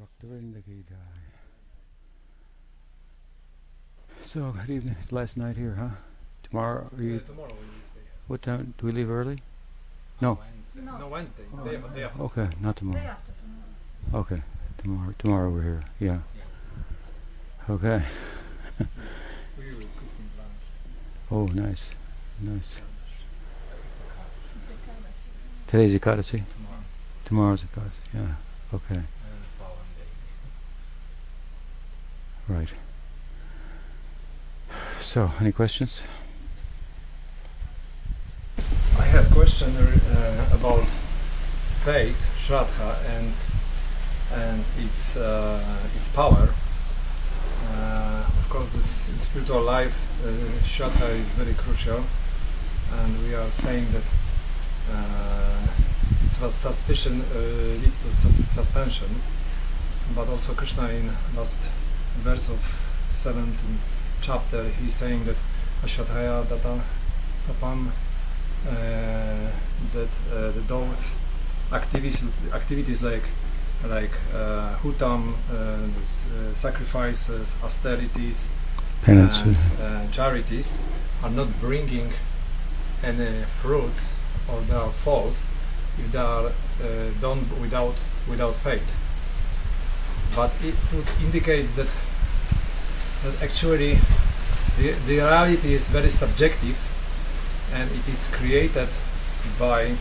Bhaktivinoda So, good evening. It's last night here, huh? Tomorrow? Are you, Yeah, tomorrow we stay. what time? Do we leave early? No. Wednesday. No. No, Wednesday. Oh, Day, day after. Okay, not Day tomorrow. after tomorrow. Okay, tomorrow. Tomorrow we're here. Yeah. Yeah. Okay. We will cooking lunch. oh, nice, nice. It's a car. It's a kind of- Today's Ekadasi. Tomorrow. Tomorrow's Ekadasi. Yeah. Okay. And the following day. Right. So, any questions? I have a question uh, about faith, Shraddha, and and its uh, its power. Uh, of course, this in spiritual life, uh, Shraddha is very crucial, and we are saying that uh, sus- suspicion uh, leads to sus- suspension. But also Krishna in last verse of 17th chapter, he's saying that Ashraddhaya Data Tapam uh, that uh, those activities activities like like uh, hutam, uh, uh, sacrifices, austerities, and uh, charities are not bringing any fruit or they are false if they are uh, done without without faith. But it would indicates that that actually the, the reality is very subjective and it is created by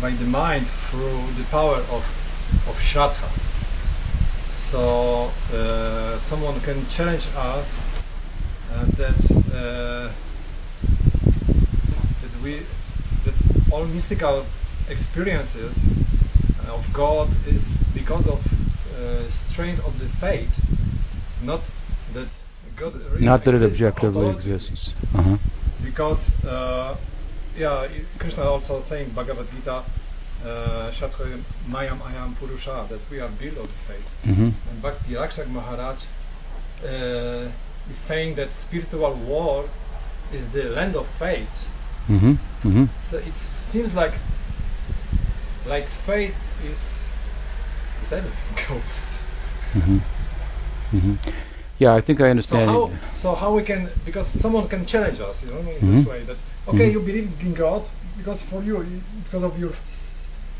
by the mind through the power of of Shraddha. So uh, someone can challenge us uh, that uh, that we that all mystical experiences of God is because of uh, strength of the faith, not that God really Not that it objectively exists. Uh-huh. because uh, yeah, Krishna also saying Bhagavad Gita, uh, Shraddha Mayam Ayam Purusha, that we are built of faith. hmm And Bhakti Rakshak Maharaj uh, is saying that spiritual war is the land of faith. hmm hmm So it seems like like faith is is everything almost. Yeah, I think I understand. So how so how we can because someone can challenge us, you know, in Mhm. this way that okay, Mhm. you believe in God because for you because of your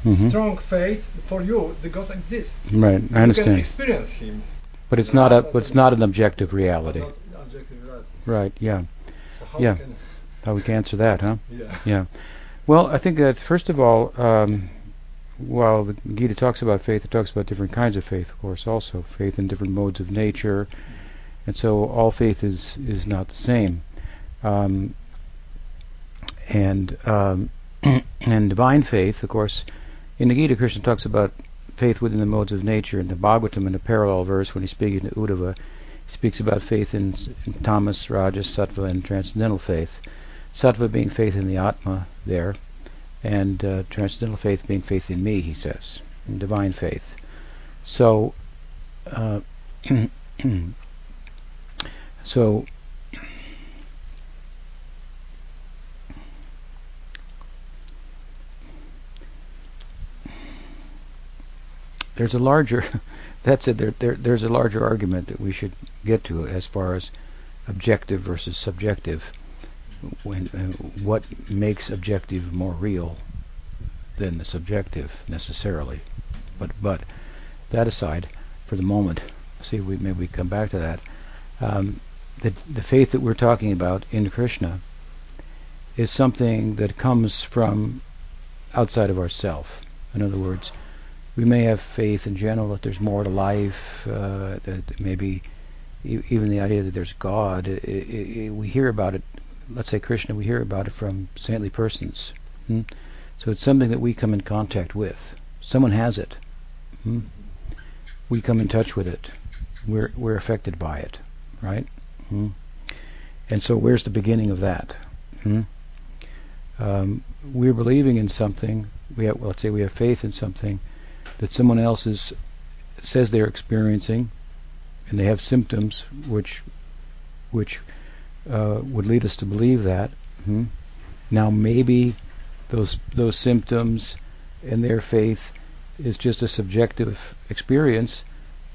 Mhm. strong faith for you the God exists. Right, I understand. You can experience Him, But it's not a, but it's not an objective reality. not objective reality. Right. Yeah. So how Yeah. we can How we can answer that, huh? yeah. Yeah. Well, I think that first of all, um, while the Gita talks about faith, it talks about different kinds of faith, of course, also faith in different modes of nature, and so all faith is is not the same. Um, and um, and divine faith, of course, in the Gita, Krishna talks about faith within the modes of nature. In the Bhagavatam, in a parallel verse, when he's speaking to Uddhava, he speaks about faith in, in tamas, rajas, sattva, and transcendental faith. Sattva being faith in the Atma there, and uh, transcendental faith being faith in me, he says, in divine faith. So, uh, so there's a larger that's it there, there there's a larger argument that we should get to as far as objective versus subjective. When uh, what makes objective more real than the subjective necessarily? But but that aside for the moment see we maybe we come back to that. Um, the the faith that we're talking about in Krishna is something that comes from outside of ourself in other words we may have faith in general that there's more to life, uh, that maybe e- even the idea that there's God. we hear about it. Let's say Krishna, we hear about it from saintly persons. Hmm? So it's something that we come in contact with. Someone has it. Hmm? We come in touch with it. We're we're affected by it, right? Hmm? And so where's the beginning of that? Hmm? Um, we're believing in something. We have, let's say we have faith in something that someone else is says they're experiencing, and they have symptoms which which uh, would lead us to believe that. Hmm? Now maybe those those symptoms and their faith is just a subjective experience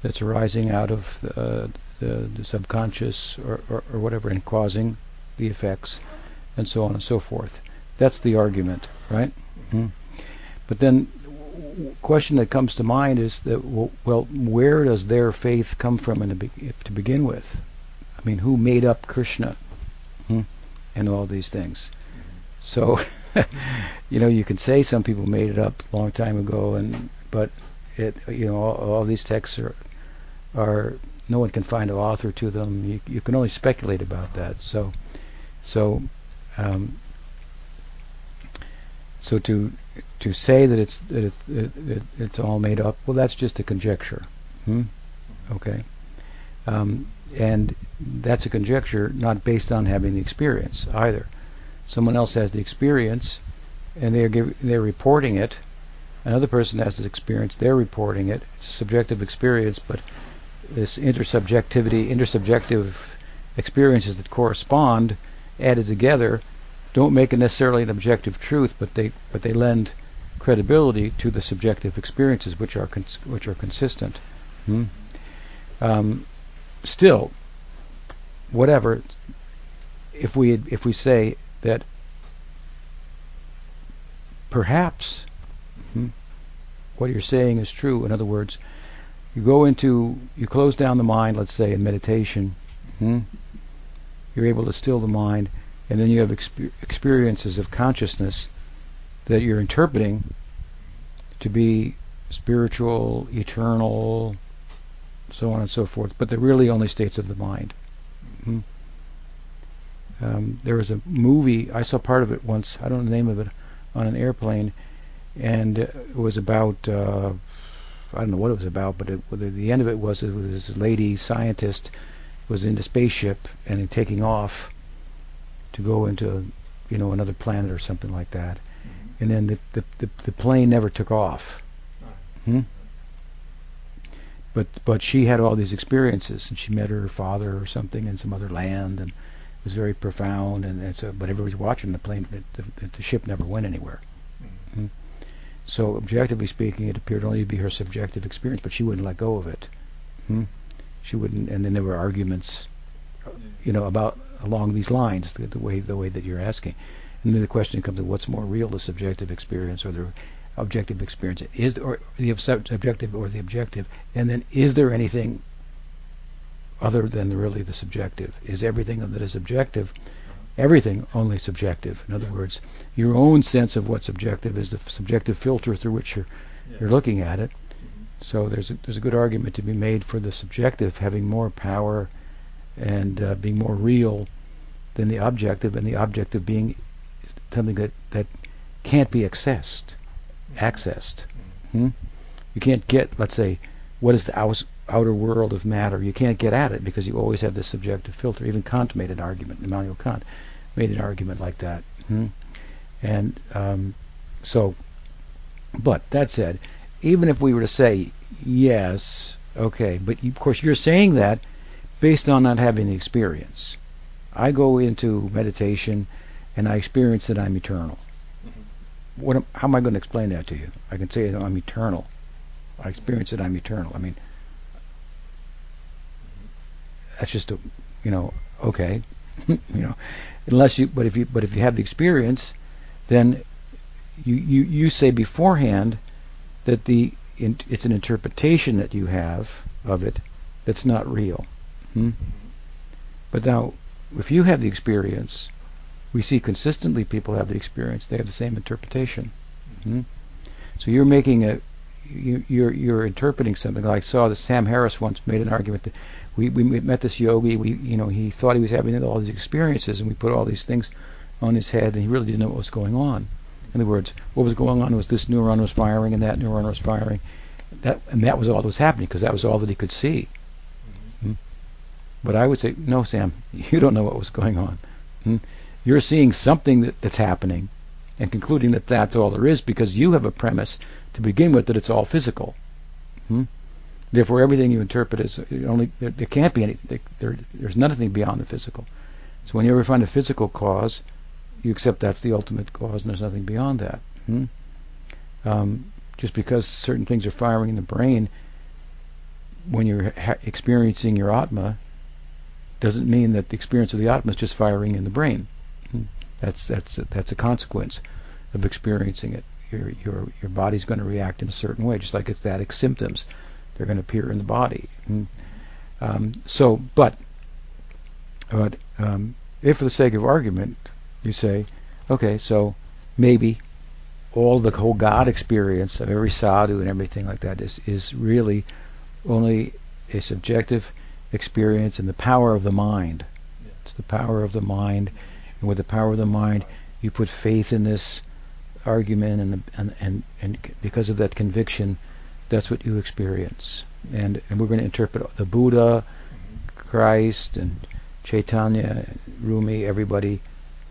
that's arising out of uh, the, the, subconscious or, or, or, whatever and causing the effects and so on and so forth. That's the argument, right? Mm-hmm. But then, question that comes to mind is that well, where does their faith come from in be- to begin with? I mean, who made up Krishna hmm? and all these things? So, you know, you can say some people made it up a long time ago, and but it, you know, all, all these texts are are no one can find an author to them. You, you can only speculate about that. So, so, um, so to to say that it's that it's it, it, it's all made up, well, that's just a conjecture. Hmm? Okay, um, and that's a conjecture not based on having the experience either. Someone else has the experience, and they're give, they're reporting it. Another person has this experience; they're reporting it. It's a subjective experience, but this intersubjectivity, intersubjective experiences that correspond, added together, don't make it necessarily an objective truth, but they but they lend credibility to the subjective experiences which are cons- which are consistent. Hmm? Um, still, whatever, if we if we say that perhaps hmm, what you're saying is true, in other words, you go into, you close down the mind, let's say in meditation, hmm? you're able to still the mind, and then you have exper- experiences of consciousness that you're interpreting to be spiritual, eternal, so on and so forth, but they're really only states of the mind. hmm Um, there was a movie, I saw part of it once, I don't know the name of it, on an airplane, and it was about uh, I don't know what it was about, but it, the end of it was, it was this lady scientist was in a spaceship and taking off to go into you know another planet or something like that, mm-hmm. and then the, the the, the plane never took off. Hmm? But but she had all these experiences, and she met her father or something in some other land, and it was very profound. And, and so, but everybody's watching the plane. The, the, the ship never went anywhere. Mm-hmm. So objectively speaking, it appeared only to be her subjective experience, but she wouldn't let go of it. Hmm? She wouldn't, and then there were arguments, you know, about along these lines, the, the way the way that you're asking. And then the question comes: of What's more real, the subjective experience or the objective experience? Is or the subjective or the objective? And then is there anything other than really the subjective? Is everything that is objective everything only subjective. In other words, your own sense of what's subjective is the subjective filter through which you're yeah. you're looking at it. Mm-hmm. So there's a, there's a good argument to be made for the subjective having more power and uh, being more real than the objective, and the objective being something that that can't be accessed, mm-hmm. accessed. Mm-hmm. Hmm? You can't get, let's say, what is the outer world of matter. You can't get at it because you always have this subjective filter. Even Kant made an argument, Immanuel Kant made an argument like that. Hmm? And um, so, but that said, even if we were to say yes, okay, but you, of course you're saying that based on not having the experience. I go into meditation and I experience that I'm eternal. What? Am, how am I going to explain that to you? I can say I'm eternal. I experience that I'm eternal. I mean, that's just a, you know, okay, you know, unless you, but if you, but if you have the experience, then you you you say beforehand that the in, it's an interpretation that you have of it that's not real. Hmm? But now, if you have the experience, we see consistently people have the experience; they have the same interpretation. Hmm? So you're making a you, you're you're interpreting something. Like I saw that Sam Harris once made an argument that we we met this yogi. We you know he thought he was having all these experiences, and we put all these things on his head, and he really didn't know what was going on. In other words, what was going on was this neuron was firing and that neuron was firing. That and that was all that was happening because that was all that he could see. Mm-hmm. But I would say, no, Sam, you don't know what was going on. Hmm? You're seeing something that, that's happening and concluding that that's all there is because you have a premise to begin with that it's all physical. Hmm? Therefore, everything you interpret is only there, there can't be any. There, there's nothing beyond the physical. So when you ever find a physical cause, you accept that's the ultimate cause, and there's nothing beyond that. Hmm? Um, Just because certain things are firing in the brain when you're ha- experiencing your Atma doesn't mean that the experience of the Atma is just firing in the brain. Hmm. That's that's that's a consequence of experiencing it. Your your your body's going to react in a certain way, just like ecstatic symptoms. They're going to appear in the body. Hmm. Um, so, but but um, if, for the sake of argument, you say, okay, so maybe all the whole God experience of every sadhu and everything like that is is really only a subjective experience and the power of the mind. Yeah. It's the power of the mind, and with the power of the mind, you put faith in this argument, and and and, and because of that conviction, that's what you experience. And and we're going to interpret the Buddha, Christ, and Chaitanya, Rumi, everybody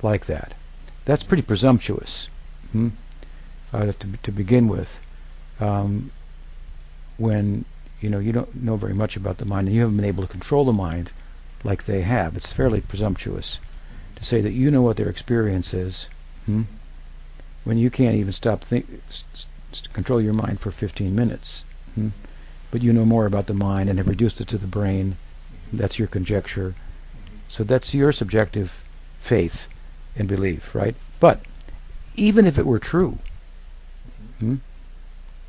like that. That's pretty presumptuous. Hmm? Uh, to, to begin with, um, when you know you don't know very much about the mind and you haven't been able to control the mind like they have, it's fairly presumptuous to say that you know what their experience is hmm? when you can't even stop think control your mind for 15 minutes. Hmm? But you know more about the mind and have reduced it to the brain. That's your conjecture. So that's your subjective faith and belief, right? But even if it were true, hmm,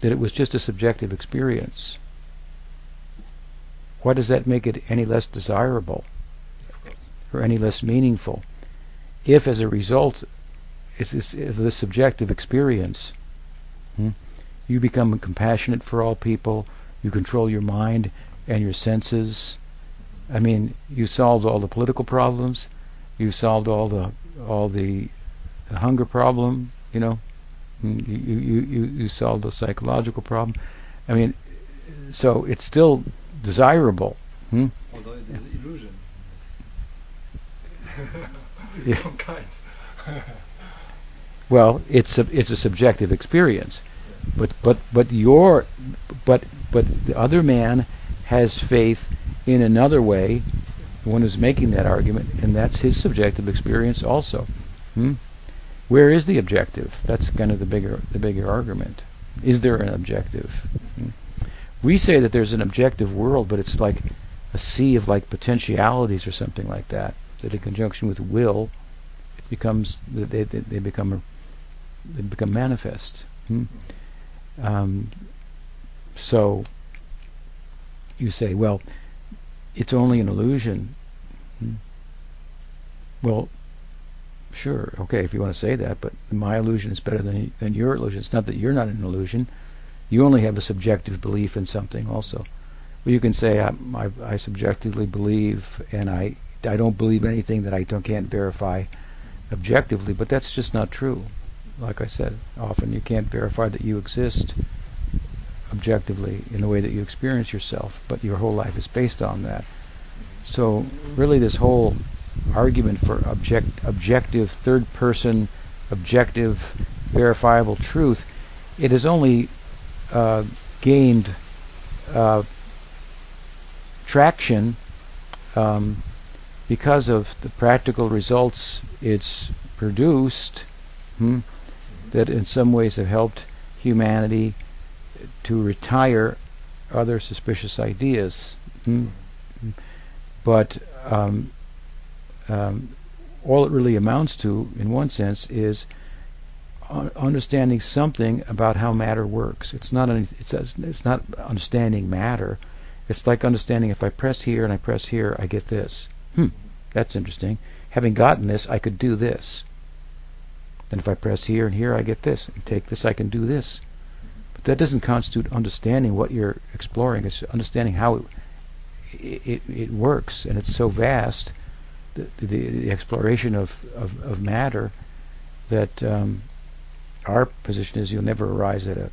that it was just a subjective experience, why does that make it any less desirable or any less meaningful? If, as a result, of this subjective experience, hmm, you become compassionate for all people, you control your mind and your senses. I mean, you solved all the political problems, you solved all the all the, the hunger problem, you know, Hmm, you, you, you, you solved the psychological problem. I mean, so it's still desirable. Hmm? Although it is illusion. Yeah. Some kind. Well, it's a, it's a subjective experience, but but but your but but the other man has faith in another way. One who's making that argument, and that's his subjective experience also. Hmm? Where is the objective? That's kind of the bigger the bigger argument. Is there an objective? Hmm? We say that there's an objective world, but it's like a sea of like potentialities or something like that. That in conjunction with will, it becomes they they, they become they become manifest. Hmm? Um, so you say, well, it's only an illusion. Hmm? Well, sure, okay, if you want to say that, but my illusion is better than than your illusion. It's not that you're not an illusion. You only have a subjective belief in something, also. Well, you can say I, I, I subjectively believe, and I I don't believe anything that I can't verify objectively, but that's just not true. Like I said, often you can't verify that you exist objectively in the way that you experience yourself, but your whole life is based on that. So really, this whole argument for object, objective, third-person, objective, verifiable truth, it has only uh, gained uh, traction um, because of the practical results it's produced, hmm, that in some ways have helped humanity to retire other suspicious ideas. Hmm. But um, um, all it really amounts to, in one sense, is understanding something about how matter works. It's not any, it's it's not understanding matter. It's like understanding if I press here and I press here, I get this. Hmm, that's interesting. Having gotten this, I could do this. Then if I press here and here, I get this. And take this, I can do this. But that doesn't constitute understanding what you're exploring. It's understanding how it it, it works, and it's so vast, the, the, the exploration of, of, of matter, that um, our position is you'll never arise at a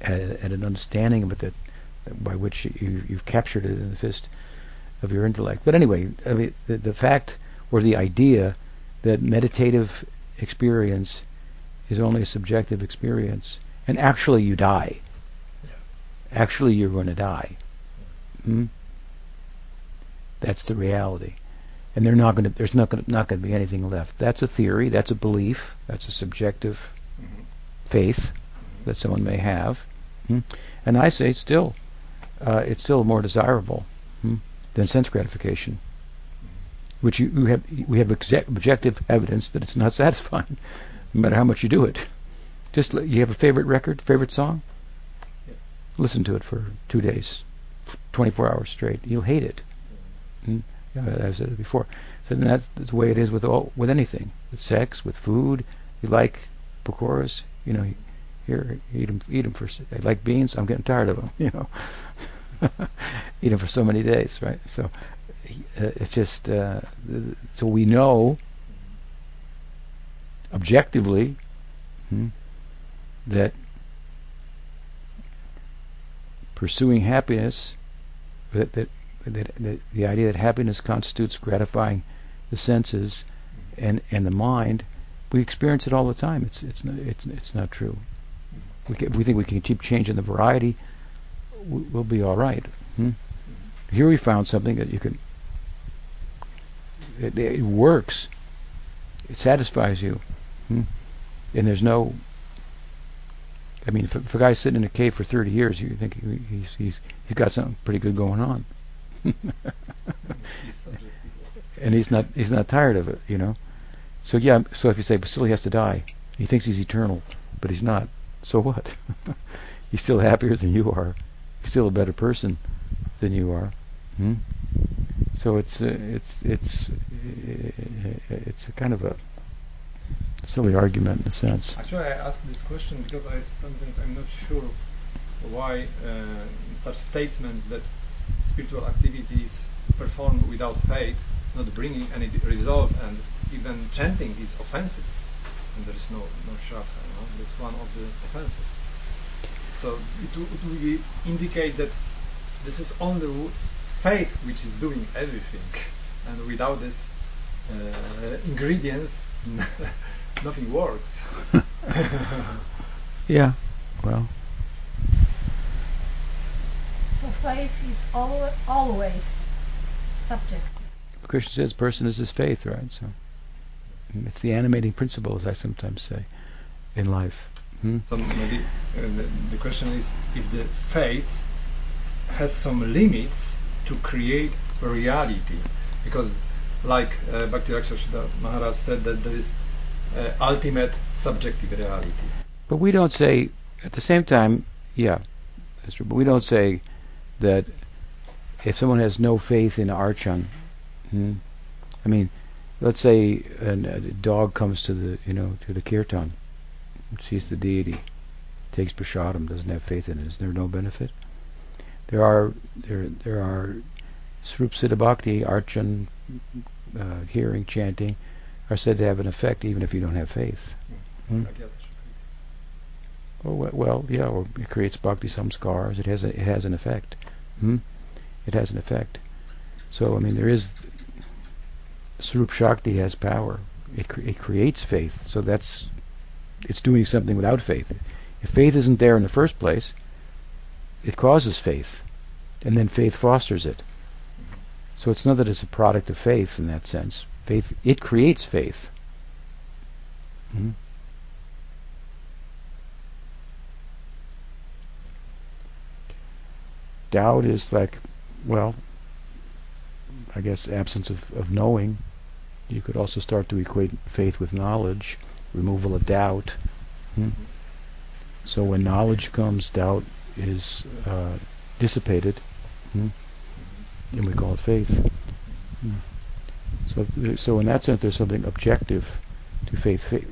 at, at an understanding of it that, that by which you, you've captured it in the fist of your intellect. But anyway, I mean, the, the fact or the idea that meditative experience is only a subjective experience, and actually you die. Actually, you're going to die. Hmm? That's the reality, and they're not going to. There's not going to, not going to be anything left. That's a theory. That's a belief. That's a subjective Mhm. faith. that someone may have, hmm? and I say still, uh, it's still more desirable hmm, than sense gratification, which you, you have we have objective evidence that it's not satisfying, no matter how much you do it. Just you have a favorite record, favorite song, listen to it for two days, 24 hours straight. You'll hate it. Hmm? Yeah, I've said it before. So that's, that's the way it is with all with anything, with sex, with food. You like pakoras, you know. Here, eat them, eat them for. I like beans. I'm getting tired of them, you know. them for so many days, right? So uh, it's just uh, so we know objectively hmm, that pursuing happiness, that, that that, that the idea that happiness constitutes gratifying the senses and and the mind, we experience it all the time. It's it's not, it's it's not true. We can, we think we can keep changing the variety, we'll be all right. Hmm? Here we found something that you can. It, it works. It satisfies you, hmm? and there's no. I mean, if, if a guy's sitting in a cave for 30 years, you think he, he's he's he's got something pretty good going on. And he's not he's not tired of it, you know. So yeah, so if you say, but still he has to die, he thinks he's eternal, but he's not. So what? he's still happier than you are. Still a better person than you are. Hmm? So it's uh, it's it's uh, it's a kind of a silly argument in a sense. Actually, I ask this question because I sometimes I'm not sure why uh, such statements that spiritual activities performed without faith, not bringing any result, and even chanting is offensive, and there is no no shraddha. You know? That's one of the offenses. So it, it will indicate that this is only faith which is doing everything, and without this uh, ingredients, nothing works. Yeah. Well, So faith is al- always subjective. Krishna says, "Person is his faith," right? So it's the animating principle, as I sometimes say, in life. Hmm? So maybe uh, the, the question is if the faith has some limits to create reality, because like uh, Bhakti Rakshak Maharaj said that there is uh, ultimate subjective reality. But we don't say, at the same time, yeah, that's true. But we don't say that if someone has no faith in Archan, hmm, I mean, let's say an, a dog comes to the, you know, to the kirtan, sees the deity, takes prashadam, doesn't have faith in it. Is there no benefit? There are there there are Swarup Bhakti, Archan, uh, hearing, chanting, are said to have an effect even if you don't have faith. Hmm? Oh, well, yeah, or it creates bhakti samskars. It has a, it has an effect. Hmm? It has an effect. So I mean, there is Swarup Shakti has power. It cre- it creates faith. So that's it's doing something without faith. If faith isn't there in the first place, it causes faith, and then faith fosters it. So it's not that it's a product of faith in that sense. Faith it creates faith. Hmm? doubt is like, well, I guess absence of, of knowing. You could also start to equate faith with knowledge, removal of doubt. Hmm? So when knowledge comes, doubt is uh, dissipated, hmm? and we call it faith. Hmm. So, so in that sense, there's something objective to faith.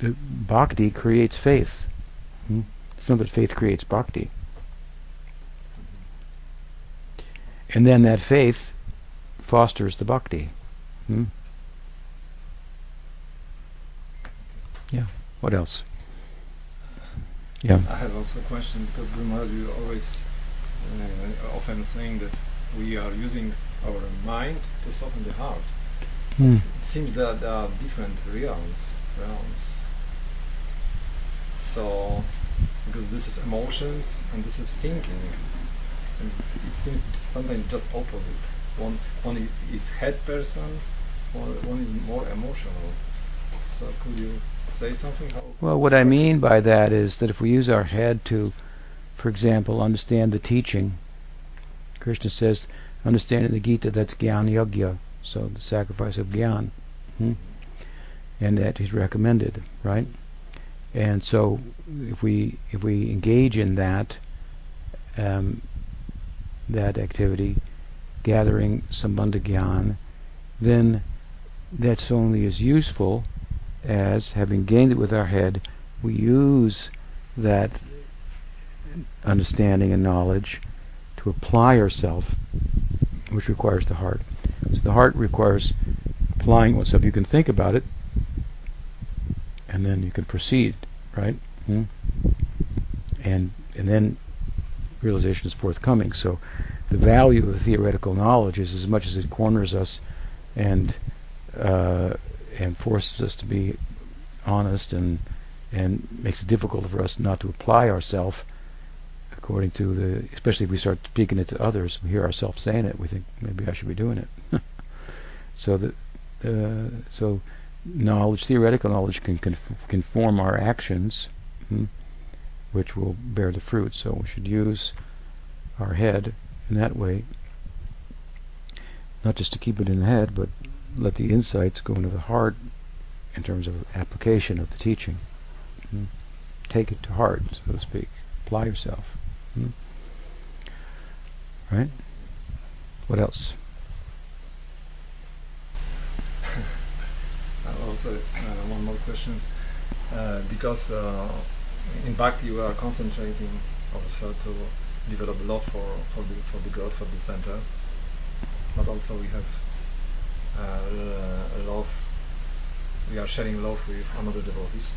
Bhakti creates faith. Hmm? It's not that faith creates bhakti. And then that faith fosters the bhakti. Hmm? Yeah. What else? Yeah. I have also a question because Guru Maharaj, you always uh, often saying that we are using our mind to soften the heart. Hmm. It seems that there are different realms. realms. So, because this is emotions and this is thinking, and it seems sometimes just opposite. One one i- is head person, one one is more emotional. So could you say something? Well, what I mean by that is that if we use our head to, for example, understand the teaching, Krishna says, understanding the Gita, that's Gyan Yagya, so the sacrifice of Gyan. Hmm? And that is recommended, right? And so if we if we engage in that um, that activity, gathering sambandha gyan, then that's only as useful as having gained it with our head, we use that understanding and knowledge to apply ourselves, which requires the heart. So the heart requires applying oneself. You can think about it, and then you can proceed, right? Hmm? And and then realization is forthcoming. So the value of theoretical knowledge is as much as it corners us and uh, and forces us to be honest and and makes it difficult for us not to apply ourselves according to the especially if we start speaking it to others we hear ourselves saying it we think maybe I should be doing it. So that uh, so knowledge theoretical knowledge can can form our actions hmm, which will bear the fruit. So we should use our head in that way. Not just to keep it in the head but let the insights go into the heart in terms of application of the teaching. Mm-hmm. Take it to heart, so to speak. Apply yourself. Mm-hmm. Right? What else? also, uh, one more question. Uh, because uh, in Bhakti we are concentrating also to develop love for, for the for the God, for the center. But also we have uh, love we are sharing love with another devotees.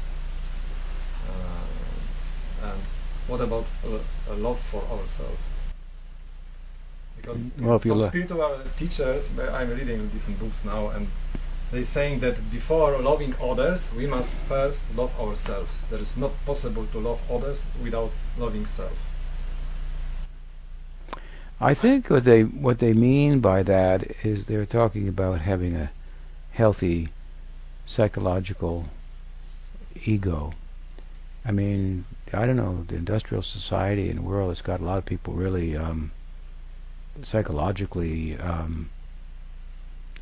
Uh, and what about uh, love for ourselves? Because well, some spiritual teachers, I'm reading different books now, and they're saying that before loving others, we must first love ourselves. There is not possible to love others without loving self. I think what they what they mean by that is they're talking about having a healthy psychological ego. I mean, I don't know, the industrial society and the world has got a lot of people really um, psychologically um,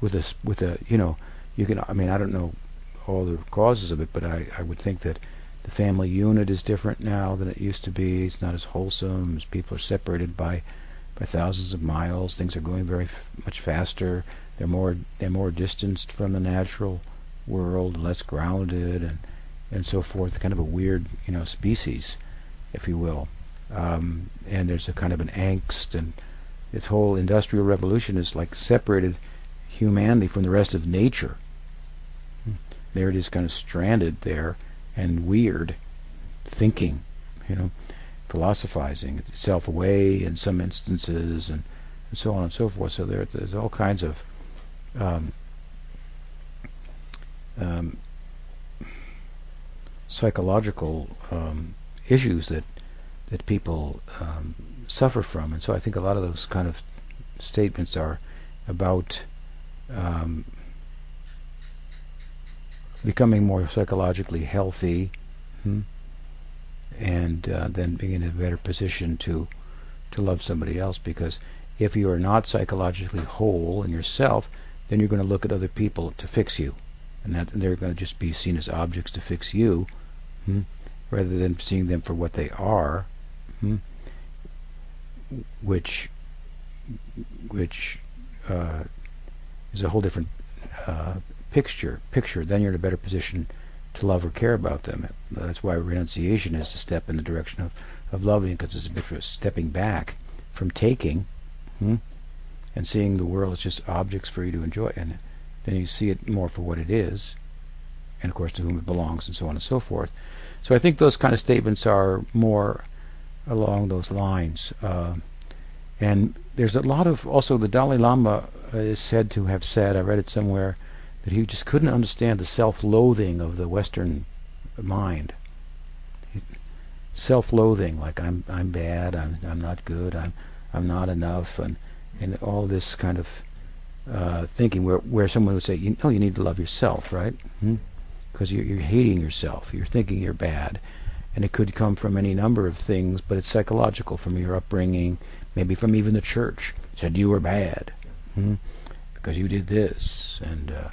with a with a you know you can I mean I don't know all the causes of it, but I I would think that the family unit is different now than it used to be. It's not as wholesome. As people are separated by by thousands of miles. Things are going very f- much faster. They're more they're more distanced from the natural world, less grounded, and and so forth. Kind of a weird, you know, species, if you will. Um, and there's a kind of an angst, and this whole industrial revolution is like separated humanity from the rest of nature. There it is, kind of stranded there and weird, thinking, you know, philosophizing, itself away in some instances, and, and so on and so forth. So there, there's all kinds of um, um, psychological um, issues that that people um, suffer from, and so I think a lot of those kind of statements are about um, becoming more psychologically healthy, hmm, and uh, then being in a better position to to love somebody else. Because if you are not psychologically whole in yourself, then you're going to look at other people to fix you and that they're going to just be seen as objects to fix you, hmm, rather than seeing them for what they are, hmm, which which uh, is a whole different uh, picture. Picture. Then you're in a better position to love or care about them. That's why renunciation is a step in the direction of, of loving, because it's a bit of stepping back from taking, hmm, and seeing the world as just objects for you to enjoy. And then you see it more for what it is, and of course to whom it belongs, and so on and so forth. So I think those kind of statements are more along those lines. Uh, and there's a lot of also the Dalai Lama is said to have said, I read it somewhere, that he just couldn't understand the self-loathing of the Western mind. Self-loathing, like I'm I'm bad, I'm I'm not good, I'm I'm not enough, and and all this kind of uh, thinking where where someone would say, you know, you need to love yourself, right? Hmm? because you're, you're hating yourself. You're thinking you're bad, and it could come from any number of things, but it's psychological from your upbringing, maybe from even the church said you were bad hmm? because you did this, and uh,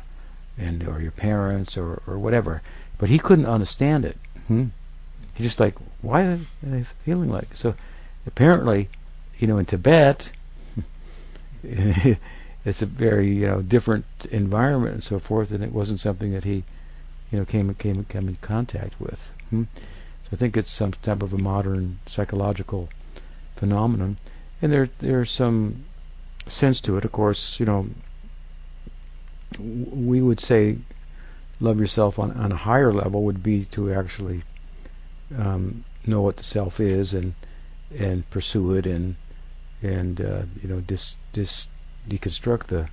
and or your parents or or whatever. But he couldn't understand it. Hmm? He just like, why are they feeling like so? Apparently, you know, in Tibet, it's a very you know different environment and so forth, and it wasn't something that he, you know, came came came in contact with. Hmm? So I think it's some type of a modern psychological phenomenon, and there there's some sense to it. Of course, you know, we would say love yourself on on a higher level would be to actually um, know what the self is and and pursue it and and uh, you know dis dis deconstruct the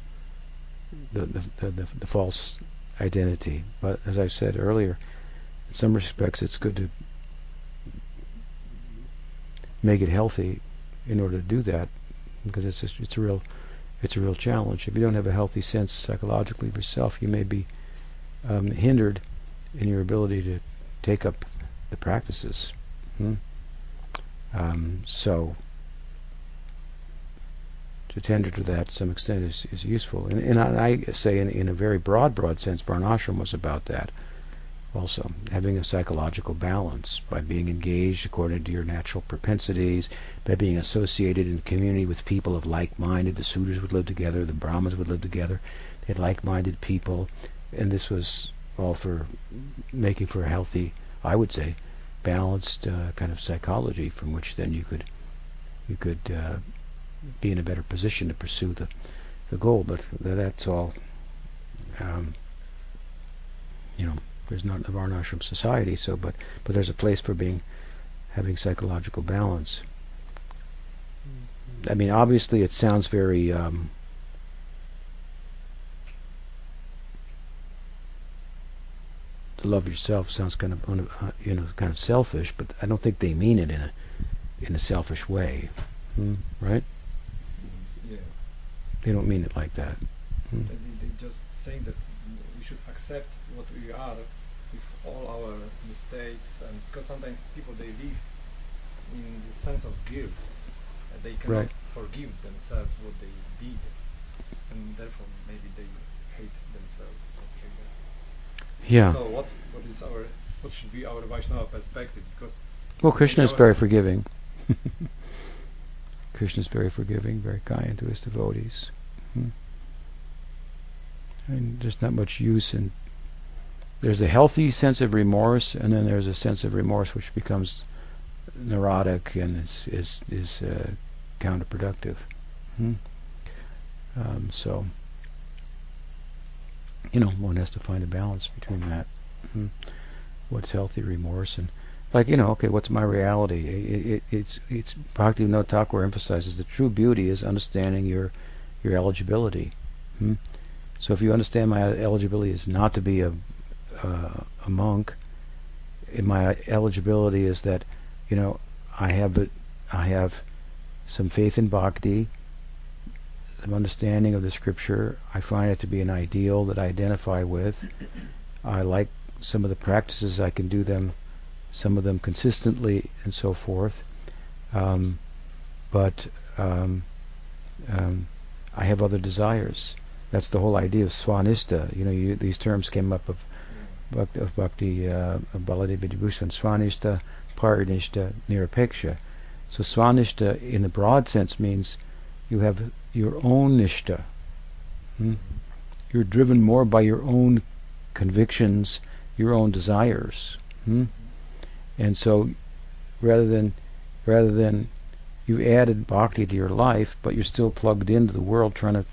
the, the the, the false identity. But as I said earlier, in some respects, it's good to make it healthy in order to do that because it's it's a real it's a real challenge. If you don't have a healthy sense psychologically of yourself, you may be um, hindered in your ability to take up the practices. Hmm? Um, so to tender to that to some extent is, is useful. And, and I, I say in, in, a very broad, broad sense, Varnashram was about that also, having a psychological balance by being engaged according to your natural propensities, by being associated in community with people of like-minded. The Sudras would live together, the Brahmins would live together. They had like-minded people, and this was all for making for a healthy, I would say, balanced uh, kind of psychology from which then you could you could uh, be in a better position to pursue the the goal. But that's all. Um, you know, there's not a Varnashram society, so but but there's a place for being having psychological balance. I mean, obviously, it sounds very. Um, to love yourself sounds kind of uh, you know kind of selfish, but I don't think they mean it in a in a selfish way, hmm, right? Yeah. They don't mean it like that. Hmm. They, they just saying that we should accept what we are with all our mistakes, and because sometimes people they live in the sense of guilt, and they cannot right. forgive themselves what they did, and therefore maybe they hate themselves. Like. Yeah. So what what is our what should be our Vaishnava perspective? Because well, Krishna is very forgiving. Krishna is very forgiving, very kind to his devotees. Hmm. And there's not much use in. There's a healthy sense of remorse, and then there's a sense of remorse which becomes neurotic and is is is uh, counterproductive. Hmm. Um, so, you know, one has to find a balance between that. Hmm. What's healthy remorse and like you know, okay, what's my reality? It, it, it's it's Bhaktivinoda Thakur emphasizes the true beauty is understanding your your eligibility. Hmm? So if you understand my eligibility is not to be a uh, a monk, my eligibility is that you know I have a, I have some faith in bhakti, some understanding of the scripture. I find it to be an ideal that I identify with. I like some of the practices. I can do them some of them consistently and so forth. Um, but um, um, I have other desires. That's the whole idea of swanishta. You know, you, these terms came up of, of Bhakti uh, Baladev Vidyabhushan. Swanishta, Parinishta, Nirapeksha. So swanishta in the broad sense means you have your own nishta. Hmm? You're driven more by your own convictions, your own desires. Hmm? And so rather than rather than you've added bhakti to your life, but you're still plugged into the world trying to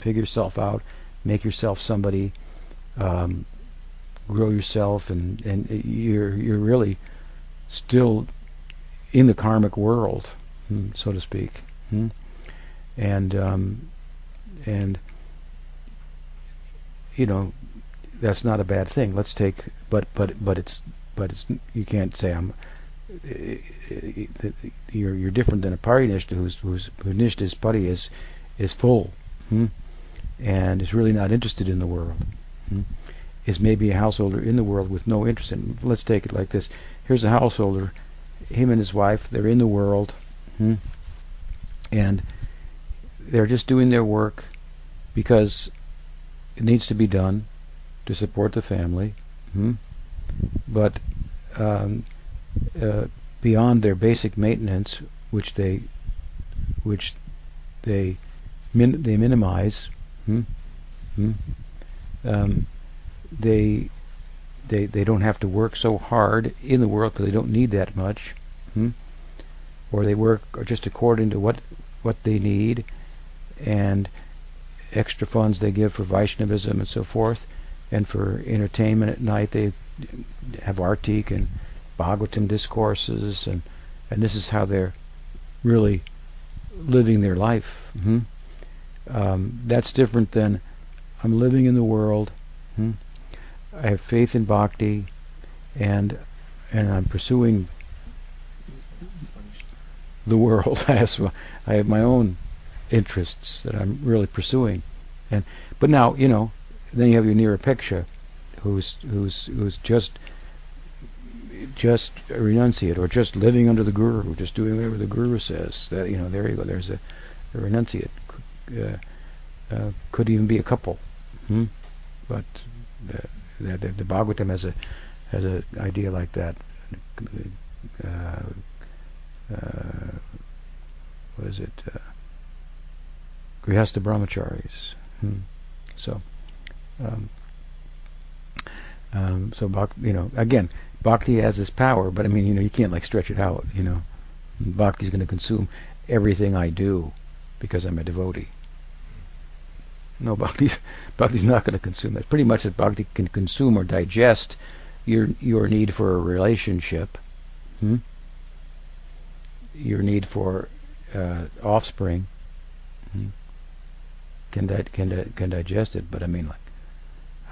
figure yourself out, make yourself somebody, um, grow yourself, and, and you're you're really still in the karmic world, hmm, so to speak. Hmm? And um, and you know that's not a bad thing. Let's take, but but but it's but it's you can't say I'm. You're you're different than a parinishta whose whose whose nishta's pari is is full, hmm? And is really not interested in the world. Hmm? is maybe a householder in the world with no interest in. Let's take it like this: here's a householder, him and his wife, they're in the world, hmm, and they're just doing their work because it needs to be done to support the family. Hmm? But um, uh, beyond their basic maintenance, which they which they min- they minimize, hmm? Hmm? Um, they they they don't have to work so hard in the world because they don't need that much, hmm? or they work just according to what what they need, and extra funds they give for Vaishnavism and so forth, and for entertainment at night they have Artik and Bhagavatam discourses, and and this is how they're really living their life. Mm-hmm. Um, that's different than I'm living in the world. Hmm? I have faith in bhakti, and and I'm pursuing the world. I have I have my own interests that I'm really pursuing, and but now you know, then you have your Nirapeksha, who's who's who's just just a renunciate or just living under the guru, just doing whatever the guru says. That you know, there you go. There's a, a renunciate. Uh, uh, could even be a couple, hmm? but the, the, the Bhagavatam has a has an idea like that. Uh, uh, what is it? Uh, Grihastha brahmacharis. Hmm. So, um, um, so you know, again, bhakti has this power, but I mean, you know, you can't like stretch it out. You know, bhakti is going to consume everything I do because I'm a devotee. No, bhakti's bhakti's not going to consume that. Pretty much that bhakti can consume or digest your your need for a relationship, hmm? your need for uh, offspring. Hmm? Can that can that, can digest it? But I mean, like,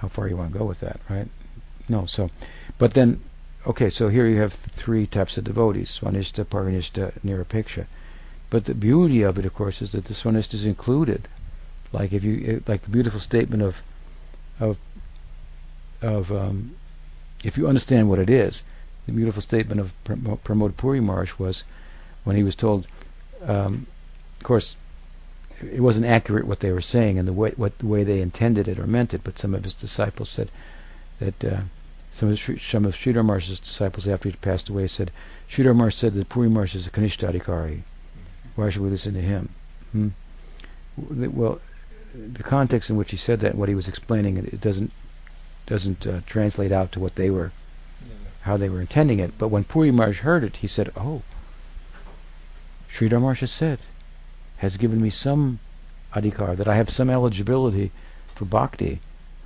how far you want to go with that, right? No. So, but then, okay. So here you have three types of devotees: Swanishta, Parinishta, Nirapeksha. But the beauty of it, of course, is that the Swanishta is included like if you like the beautiful statement of of of um, if you understand what it is, the beautiful statement of Pramod Puri Maharaj was when he was told, um, of course, it wasn't accurate what they were saying and the way what the way they intended it or meant it, but some of his disciples said that uh, some of some of Sridhar Maharaj's disciples after he passed away said Sridhar Maharaj said that Puri Maharaj is a Kanishta Why should we listen to him? Hmm? Well, the context in which he said that, what he was explaining, it, it doesn't doesn't uh, translate out to what they were, yeah. how they were intending it. But when Puri Maharaj heard it, he said, "Oh, Sridhar Maharaj has said, has given me some adhikar that I have some eligibility for bhakti,"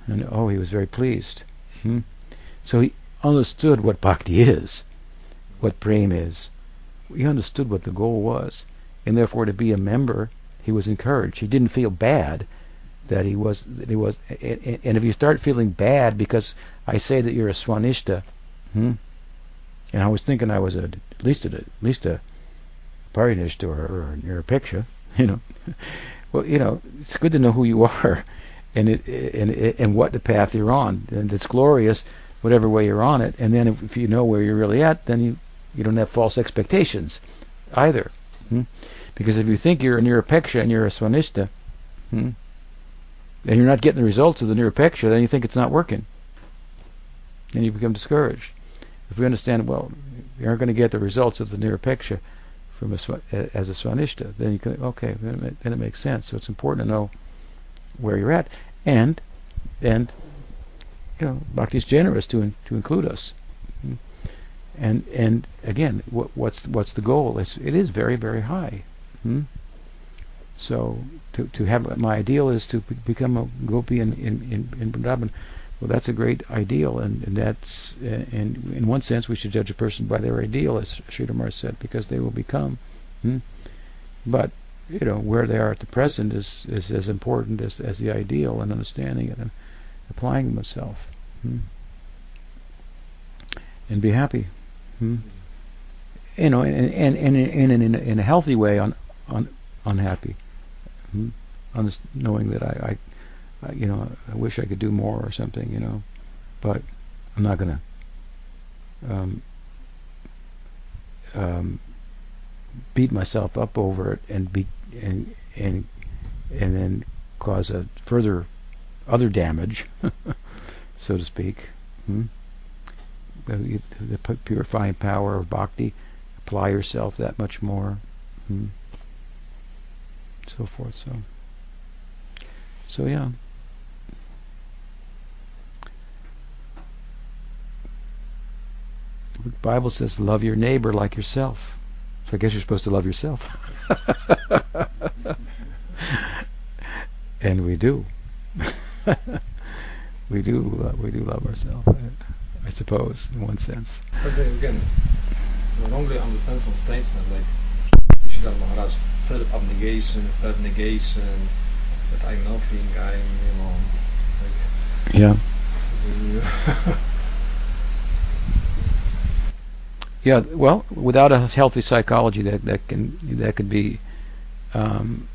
and oh, he was very pleased. Hmm? So he understood what bhakti is, what prem is. He understood what the goal was, and therefore to be a member he was encouraged. He didn't feel bad that he was that he was. And if you start feeling bad because I say that you're a swanishta, hmm, and I was thinking I was a, at least a, at least a parinishta or, or, a picture, you know. well, you know, it's good to know who you are, and it and and what the path you're on, and it's glorious, whatever way you're on it. And then if, if you know where you're really at, then you you don't have false expectations either. Hmm? Because if you think you're a Nirapeksha and you're a Swanishta, hmm, and you're not getting the results of the Nirapeksha, then you think it's not working. And you become discouraged. If we understand, well, you aren't going to get the results of the Nirapeksha from a, as a Swanishta, then you can, okay, then it, then it makes sense. So it's important to know where you're at. And, and, you know, Bhakti is generous to, in, to include us. Hmm. And, and again, what, what's, what's the goal? It's, it is very, very high. Hmm? So to to have my ideal is to become a gopi in in in, in Vrindavan. Well, that's a great ideal, and, and that's uh, and in one sense we should judge a person by their ideal, as Sridhar said, because they will become. Hmm? But you know where they are at the present is is as important as as the ideal and understanding it and applying themselves. Hmm? And be happy. Hmm? You know, and and, and, in, in, in a healthy way on un, unhappy, hmm? knowing that I, I, I, you know, I wish I could do more or something, you know, but I'm not going to um, um, beat myself up over it and be and and and then cause a further other damage, so to speak. Hmm? The, the purifying power of bhakti, apply yourself that much more, hmm? So forth. So, so yeah. The Bible says, "Love your neighbor like yourself." So I guess you're supposed to love yourself. and we do. we do. Uh, we do love ourselves. I, I, suppose, in one sense. But then again, wrongly understand some statements like Sridhar Maharaj, self-abnegation, self-negation, that I'm nothing, I'm, you know, like. Yeah. Yeah, well, without a healthy psychology, that that can that could be um,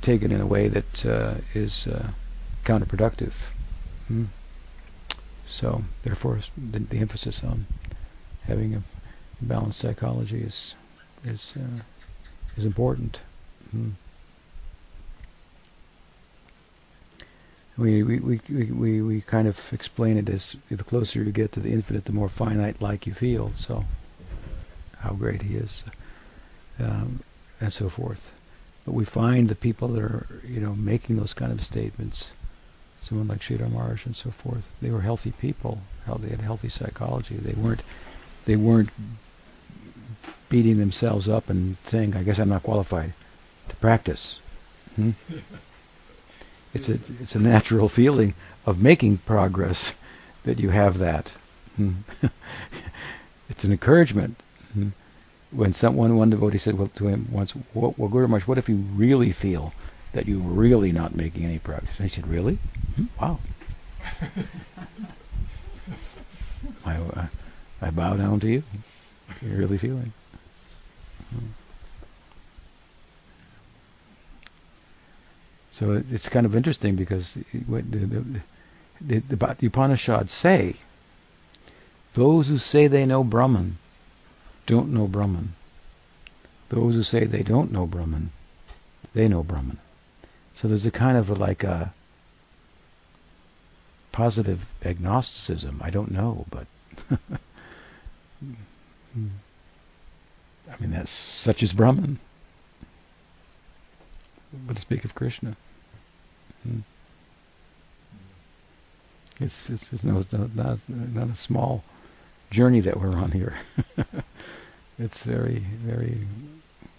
taken in a way that uh, is uh, counterproductive. Hmm. So, therefore, the, the, emphasis on having a balanced psychology is is uh, is important. Hmm. We, we, we, we, we kind of explain it as the closer you get to the infinite, the more finite like you feel. So how great he is, um, and so forth. But we find the people that are, you know, making those kind of statements, someone like Sridhar Maharaj and so forth, they were healthy people. How they had healthy psychology. They weren't, they weren't beating themselves up and saying, "I guess I'm not qualified to practice." Hmm? It's a it's a natural feeling of making progress that you have that. Hmm? it's an encouragement Hmm. When someone, one devotee said well, to him once, well, well, Guru Maharaj, what if you really feel that you're really not making any progress? And he said, really? Hmm? Wow. I, uh, I bow down to you. You're really feeling. Hmm. So it's kind of interesting because the, the, the, the, Upanishads say those who say they know Brahman don't know Brahman. Those who say they don't know Brahman, they know Brahman. So there's a kind of a, like a positive agnosticism. I don't know, but I mean that's such as Brahman. But to speak of Krishna, hmm. it's, it's, it's no, not, not a small journey that we're on here. it's very, very,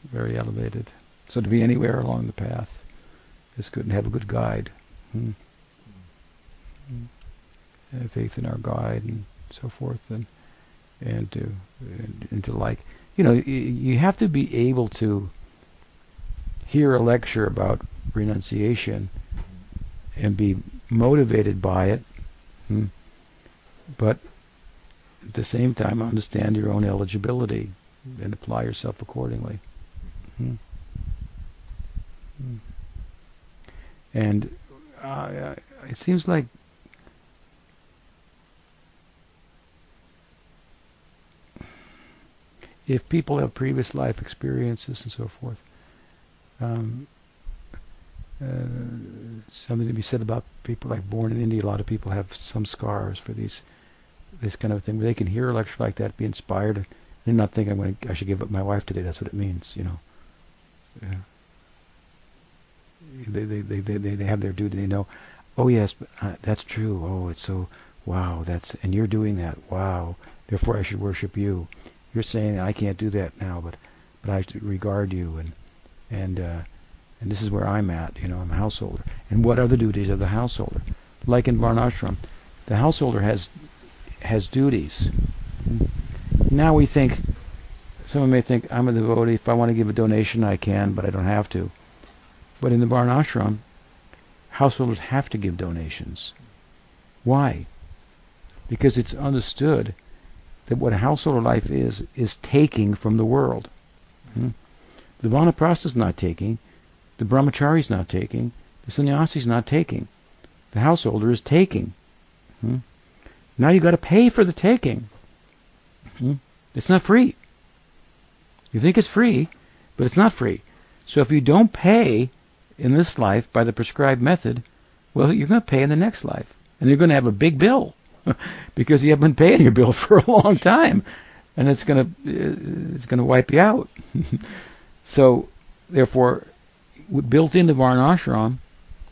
very elevated. So to be anywhere along the path is good and have a good guide. Hmm. Have faith in our guide and so forth, and and to and, and to like, you know, you have to be able to hear a lecture about renunciation and be motivated by it, hmm. but at the same time understand your own eligibility and apply yourself accordingly. Hmm. Hmm. And uh, it seems like if people have previous life experiences and so forth, um, uh, something to be said about people like born in India. A lot of people have samskaras for these this kind of thing. They can hear a lecture like that, be inspired, and not think I'm going to, I should give up my wife today. That's what it means, you know. Yeah. They, they, they, they, they have their duty. They know, oh yes, uh, that's true. Oh, it's so, wow, that's, and you're doing that. Wow. Therefore I should worship you. You're saying I can't do that now, but, but I regard you and, and, uh, and this is where I'm at. You know, I'm a householder. And what are the duties of the householder? Like in Varnashram, the householder has has duties. Now we think, someone may think, I'm a devotee, if I want to give a donation, I can, but I don't have to. But in the Varnashram, householders have to give donations. Why? Because it's understood that what a householder life is, is taking from the world. Hmm? The Vanaprastha is not taking, the Brahmachari is not taking, the sannyasi is not taking. The householder is taking. Hmm? Now you've got to pay for the taking. Hmm? It's not free. You think it's free, but it's not free. So if you don't pay in this life by the prescribed method, well, you're going to pay in the next life, and you're going to have a big bill because you haven't been paying your bill for a long time, and it's going to it's to wipe you out. so, therefore, built into Varnashram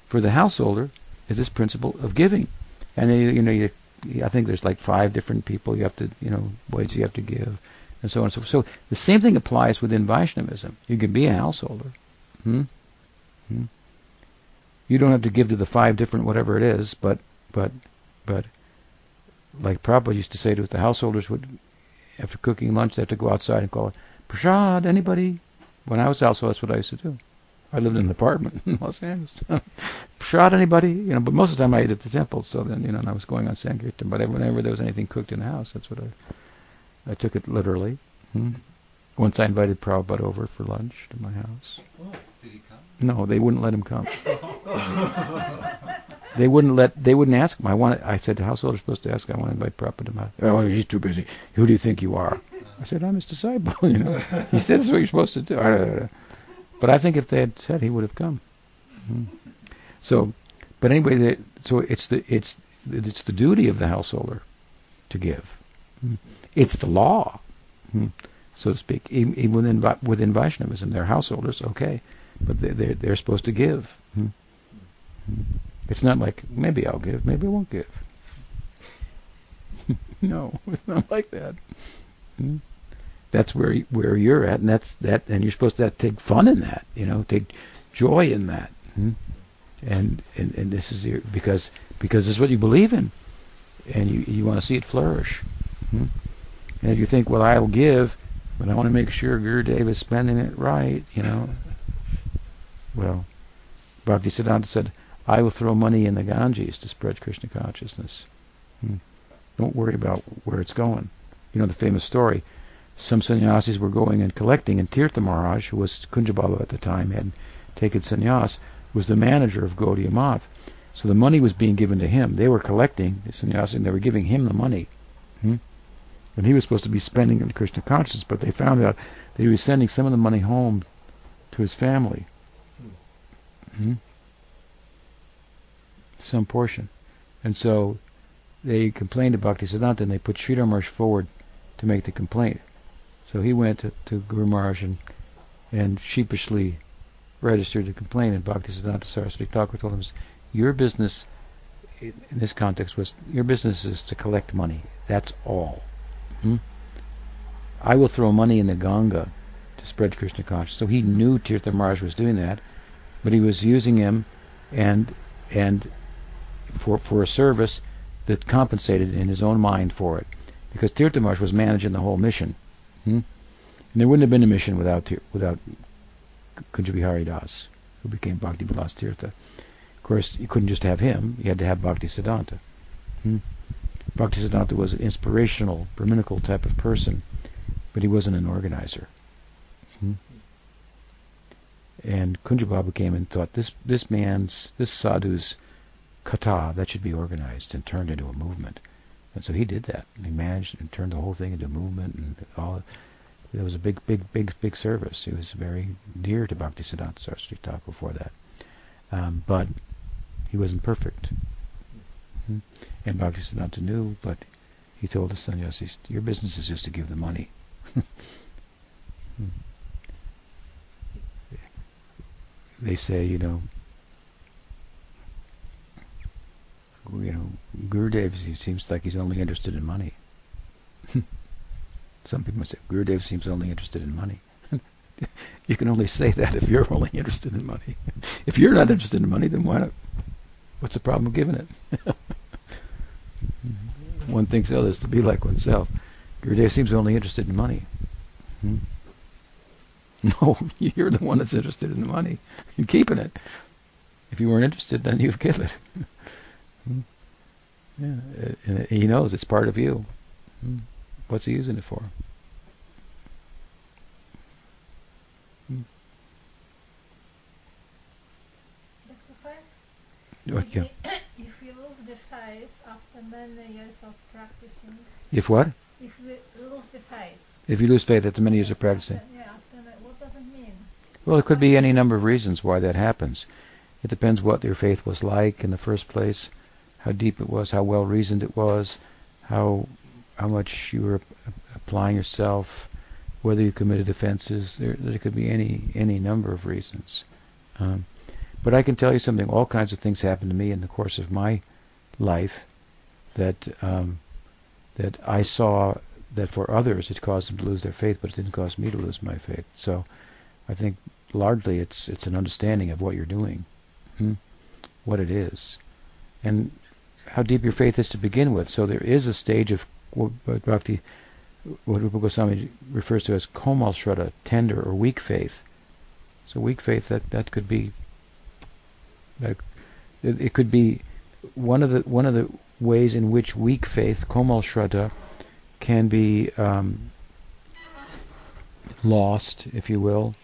for the householder is this principle of giving, and you, you know you I think there's like five different people you have to, you know, ways you have to give, and so on and so forth. So the same thing applies within Vaishnavism. You can be a householder. Hmm? Hmm? You don't have to give to the five different whatever it is, but but but like Prabhupada used to say to us, the householders would after cooking lunch they have to go outside and call it prasad. Anybody? When I was household, that's what I used to do. I lived in an apartment in Los Angeles. Shot anybody, you know, but most of the time I ate at the temple. So then, you know, and I was going on Sankirtan. But whenever there was anything cooked in the house, that's what I, I took it literally. Hmm. Once I invited Prabhupada over for lunch to my house. Oh, did he come? No, they wouldn't let him come. they wouldn't let. They wouldn't ask him. I want. I said the household is supposed to ask. I want to invite Prabhupada to my. Oh, he's too busy. Who do you think you are? I said I'm his disciple. You know. he said this is what you're supposed to do. But I think if they had said, he would have come. Mm-hmm. So, but anyway, so it's the it's it's the duty of the householder to give. Mm-hmm. It's the law, mm-hmm. so to speak. Even, within within Vaishnavism, they're householders, okay, but they they're, they're supposed to give. It's not like maybe I'll give, maybe I won't give. no, it's not like that that's where where you're at, and that's that, and you're supposed to take fun in that, you know, take joy in that, hmm? and and and this is your, because because this is what you believe in, and you you want to see it flourish, hmm? and if you think, well, I'll give, but I want to make sure Gurudev is spending it right, you know, well, Bhaktisiddhanta said, I will throw money in the Ganges to spread Krishna consciousness. Hmm. Don't worry about where it's going. You know the famous story some sannyasis were going and collecting, and Tirtha Maharaj, who was Kunjababa at the time, had taken sannyas, was the manager of Gaudiya Math. So the money was being given to him. They were collecting the sannyasi, and they were giving him the money. Hmm? And he was supposed to be spending it in Krishna consciousness, but they found out that he was sending some of the money home to his family. Hmm? Some portion. And so they complained to Bhaktisiddhanta, and they put Sridhar Maharaj forward to make the complaint. So he went to, to Guru Maharaj and, and sheepishly registered a complaint, and Bhaktisiddhanta Saraswati Thakur told him, your business in this context was, your business is to collect money. That's all. Hmm? I will throw money in the Ganga to spread Krishna consciousness. So he knew Tirtha Maharaj was doing that, but he was using him and and for for a service that compensated in his own mind for it. Because Tirtha Maharaj was managing the whole mission. Hmm? And there wouldn't have been a mission without without Kunjabihari Das, who became Bhakti Vilas Tirtha. Of course, you couldn't just have him; you had to have Bhakti Siddhanta. Hmm? Bhakti Siddhanta was an inspirational, Brahminical type of person, but he wasn't an organizer. Hmm? And Kunjababa came and thought this this man's this sadhu's katha that should be organized and turned into a movement. And so he did that. He managed and turned the whole thing into a movement and all. It was a big, big, big, big service. He was very dear to Bhaktisiddhanta Saraswati Thakur for that. Um, but he wasn't perfect. Mm-hmm. And Bhaktisiddhanta knew, but he told the sannyasis, your business is just to give the money. they say, you know, you know, Gurudev seems like he's only interested in money. Some people say Gurudev seems only interested in money. you can only say that if you're only interested in money. if you're not interested in money, then why not? What's the problem with giving it? One thinks others to be like oneself. Gurudev seems only interested in money. Hmm? No, you're the one that's interested in the money. You're keeping it. If you weren't interested, then you'd give it. Hmm? Yeah, and he knows it's part of you. Hmm? What's he using it for? Hmm? Okay. If we lose the faith after many years of practicing, If what? if we lose the faith, If you lose faith after many years of practicing. after- yeah, after, what does it mean? Well, it could be any number of reasons why that happens. It depends what your faith was like in the first place, how deep it was, how well reasoned it was, how how much you were applying yourself, whether you committed offenses. There, there could be any any number of reasons. Um, but I can tell you something. All kinds of things happened to me in the course of my life that um, that I saw that for others it caused them to lose their faith, but it didn't cause me to lose my faith. So I think largely it's it's an understanding of what you're doing, hmm? what it is, and how deep your faith is to begin with. So there is a stage of what Bhakti, what Rupa Goswami refers to as komal shraddha, tender or weak faith. So weak faith that that could be that it, it could be one of the one of the ways in which weak faith, komal shraddha, can be um, lost, if you will,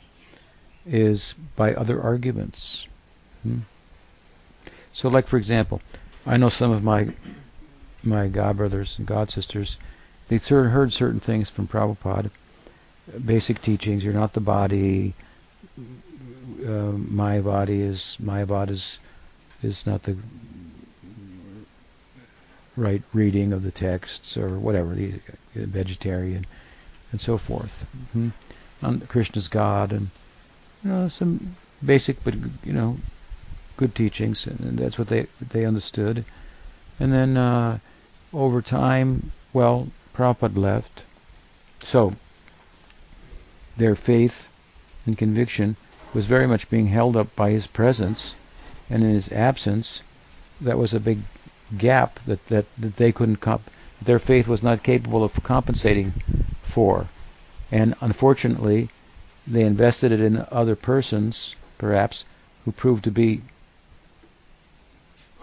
is by other arguments. Hmm? So, like for example, I know some of my my god brothers and god sisters, they heard certain things from Prabhupada, basic teachings. You're not the body. Uh, my body is my body is is not the right reading of the texts or whatever. The vegetarian and so forth. hmm On Krishna's God and you know some basic but you know good teachings, and, that's what they they understood. And then uh, over time, well, Prabhupada left, so their faith and conviction was very much being held up by his presence, and in his absence, that was a big gap that that, that they couldn't comp- their faith was not capable of compensating for, and unfortunately, they invested it in other persons, perhaps, who proved to be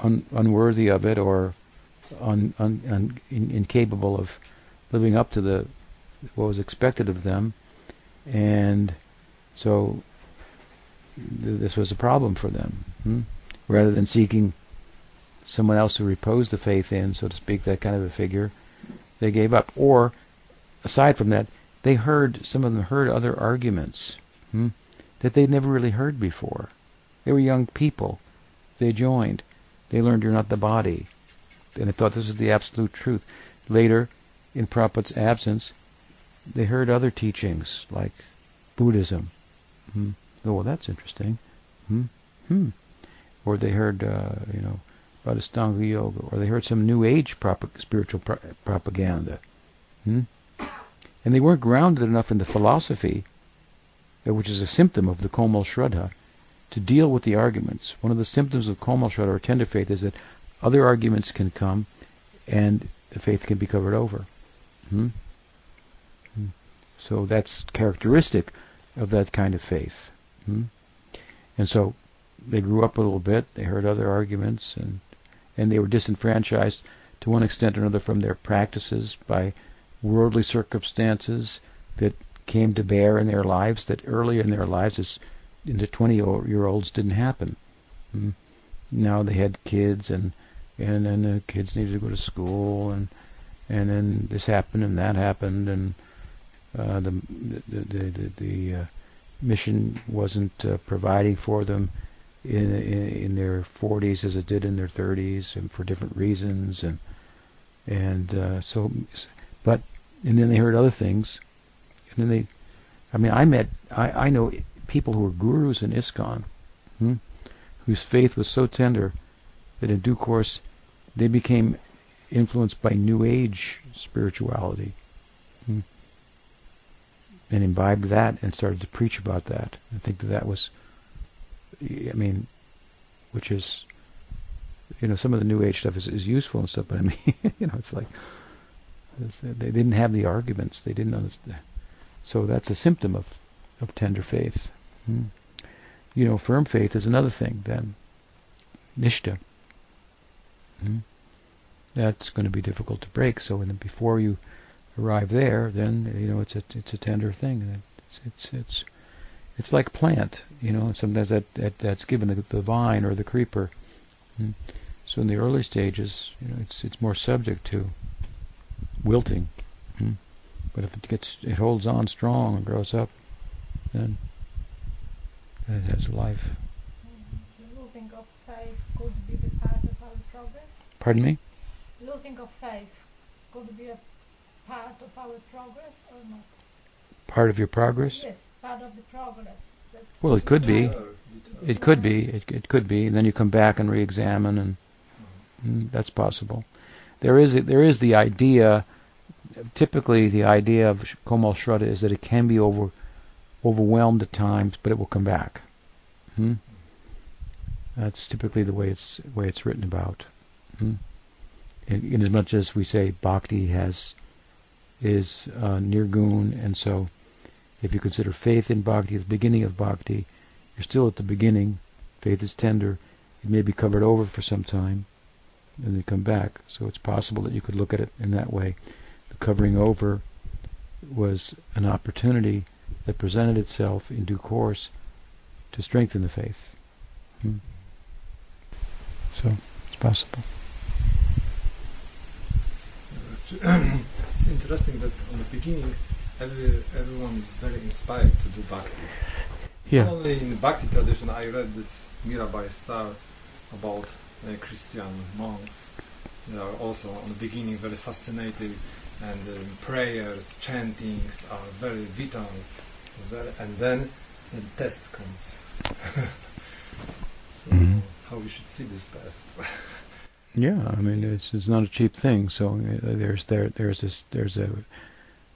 un, unworthy of it or un, un, in, incapable of living up to the what was expected of them, and so th- this was a problem for them. Hmm? Rather than seeking someone else to repose the faith in, so to speak, that kind of a figure, they gave up. Or, aside from that, they heard some of them heard other arguments hmm, that they'd never really heard before. They were young people. They joined. They learned you're not the body, and they thought this was the absolute truth. Later, in Prabhupada's absence, they heard other teachings like Buddhism. Hmm. Oh, well, that's interesting. Hmm. Hmm. Or they heard, uh, you know, about Astanga Yoga, or they heard some New Age prop- spiritual pro- propaganda. Hmm? And they weren't grounded enough in the philosophy, uh, which is a symptom of the Komal Shraddha, to deal with the arguments. One of the symptoms of Komal Shraddha or tender faith is that other arguments can come and the faith can be covered over. Hmm? Hmm. So that's characteristic of that kind of faith. Hmm? And so they grew up a little bit, they heard other arguments, and, and they were disenfranchised to one extent or another from their practices by worldly circumstances that came to bear in their lives that earlier in their lives as in the 20 year olds didn't happen. Hmm? Now they had kids and and then the kids needed to go to school and and then this happened and that happened and uh, the the the, the, the uh, mission wasn't uh, providing for them in, in in their 40s as it did in their 30s and for different reasons and and uh, so but and then they heard other things and then they I mean I met I, I know people who were gurus in ISKCON hmm, whose faith was so tender that in due course they became influenced by New Age spirituality hmm, and imbibed that and started to preach about that. I think that that was, I mean, which is, you know, some of the New Age stuff is, is useful and stuff, but I mean, you know, it's like uh, they didn't have the arguments, they didn't understand. So that's a symptom of, of tender faith. Hmm. You know, firm faith is another thing then. Nishta. Hmm. That's going to be difficult to break. So when, before you arrive there, then you know it's a it's a tender thing. It's it's it's it's like plant. You know, sometimes that, that that's given the, the vine or the creeper. Hmm. So in the early stages, you know, it's it's more subject to wilting. But if it gets it holds on strong and grows up, then it has life. Losing of faith could be the part of our progress. Pardon me? Losing of faith could be a part of our progress or not? Part of your progress? Yes, part of the progress. Well, it could be. It could be. It, it could be. And then you come back and re-examine, and mm, that's possible. There is a, there is the idea. Typically, the idea of Komal Shraddha is that it can be over overwhelmed at times, but it will come back. Hmm? That's typically the way it's way it's written about. Hmm? In, in as much as we say bhakti has is uh, nirgun, and so if you consider faith in bhakti, the beginning of bhakti, you're still at the beginning. Faith is tender. It may be covered over for some time, and then come back. So it's possible that you could look at it in that way. The covering over was an opportunity that presented itself in due course to strengthen the faith. Hmm. So it's possible. it's interesting that on the beginning, every, everyone is very inspired to do bhakti. Not Yeah. only in the bhakti tradition, I read this Mirabai Starr about uh, Christian monks. They are also on the beginning very fascinated, and um, prayers, chantings are very vital. Very, and then the test comes. so, Mhm. how we should see this test? Yeah, I mean it's it's not a cheap thing. So uh, there's there there's this there's a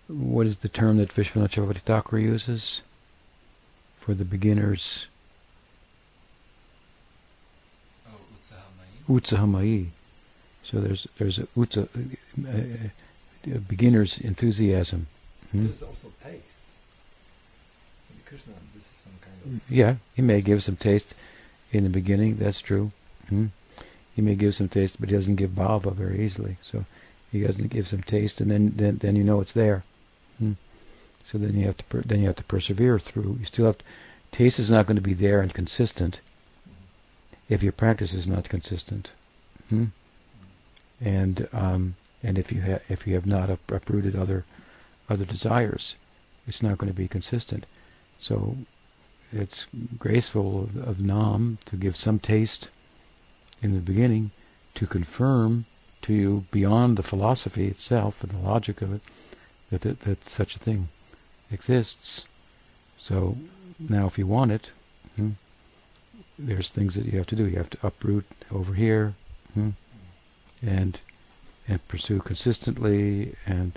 what is the term that Vishwanath Chakravarti Thakur uses for the beginners? Utsahamayi. So there's there's a utsa, uh, uh, beginner's enthusiasm. Hmm? There's also taste. In Krishna, this is some kind of Yeah, he may give some taste in the beginning. That's true. Hmm? He may give some taste, but he doesn't give bhava very easily. So he doesn't give some taste, and then then, then you know it's there. Hmm? So then you have to per- then you have to persevere through. You still have to, taste is not going to be there and consistent if your practice is not consistent. Hmm? And um, and if you ha- if you have not up- uprooted other other desires, it's not going to be consistent. So it's graceful of, of Nam to give some taste in the beginning to confirm to you beyond the philosophy itself and the logic of it that, that, that such a thing exists. So now if you want it, hmm, there's things that you have to do. You have to uproot over here hmm, and and pursue consistently and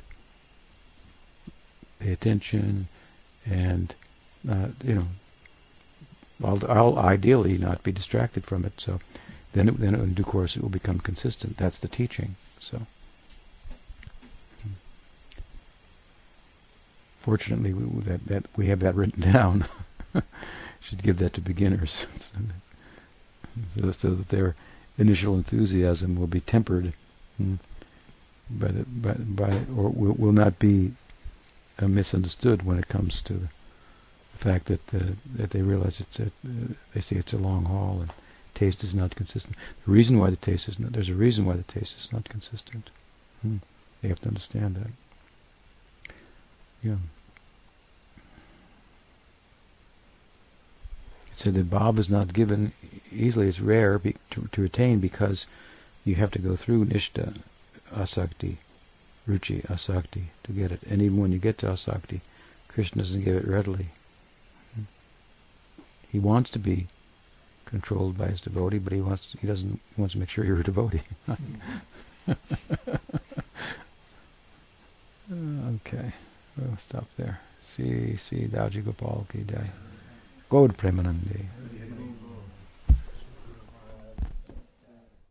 pay attention and uh, you know I'll, I'll ideally not be distracted from it. So then, it, then in due course, it will become consistent. That's the teaching. So fortunately, we, that, that we have that written down. Should give that to beginners, so, so that their initial enthusiasm will be tempered hmm, by, the, by, by or will, will not be uh, misunderstood when it comes to the fact that uh, that they realize it's a, they see it's a long haul and taste is not consistent. The reason why the taste is not there's a reason why the taste is not consistent. Hmm. They have to understand that. Yeah. It said that bhava is not given easily. It's rare be, to, to attain because you have to go through Nishta, Asakti, Ruchi, Asakti to get it. And even when you get to Asakti, Krishna doesn't give it readily. He wants to be controlled by his devotee, but he wants he doesn't he wants to make sure you're a devotee. okay, we'll stop there. See, see, Daji Gopal ki jai. Gaud Premanandi.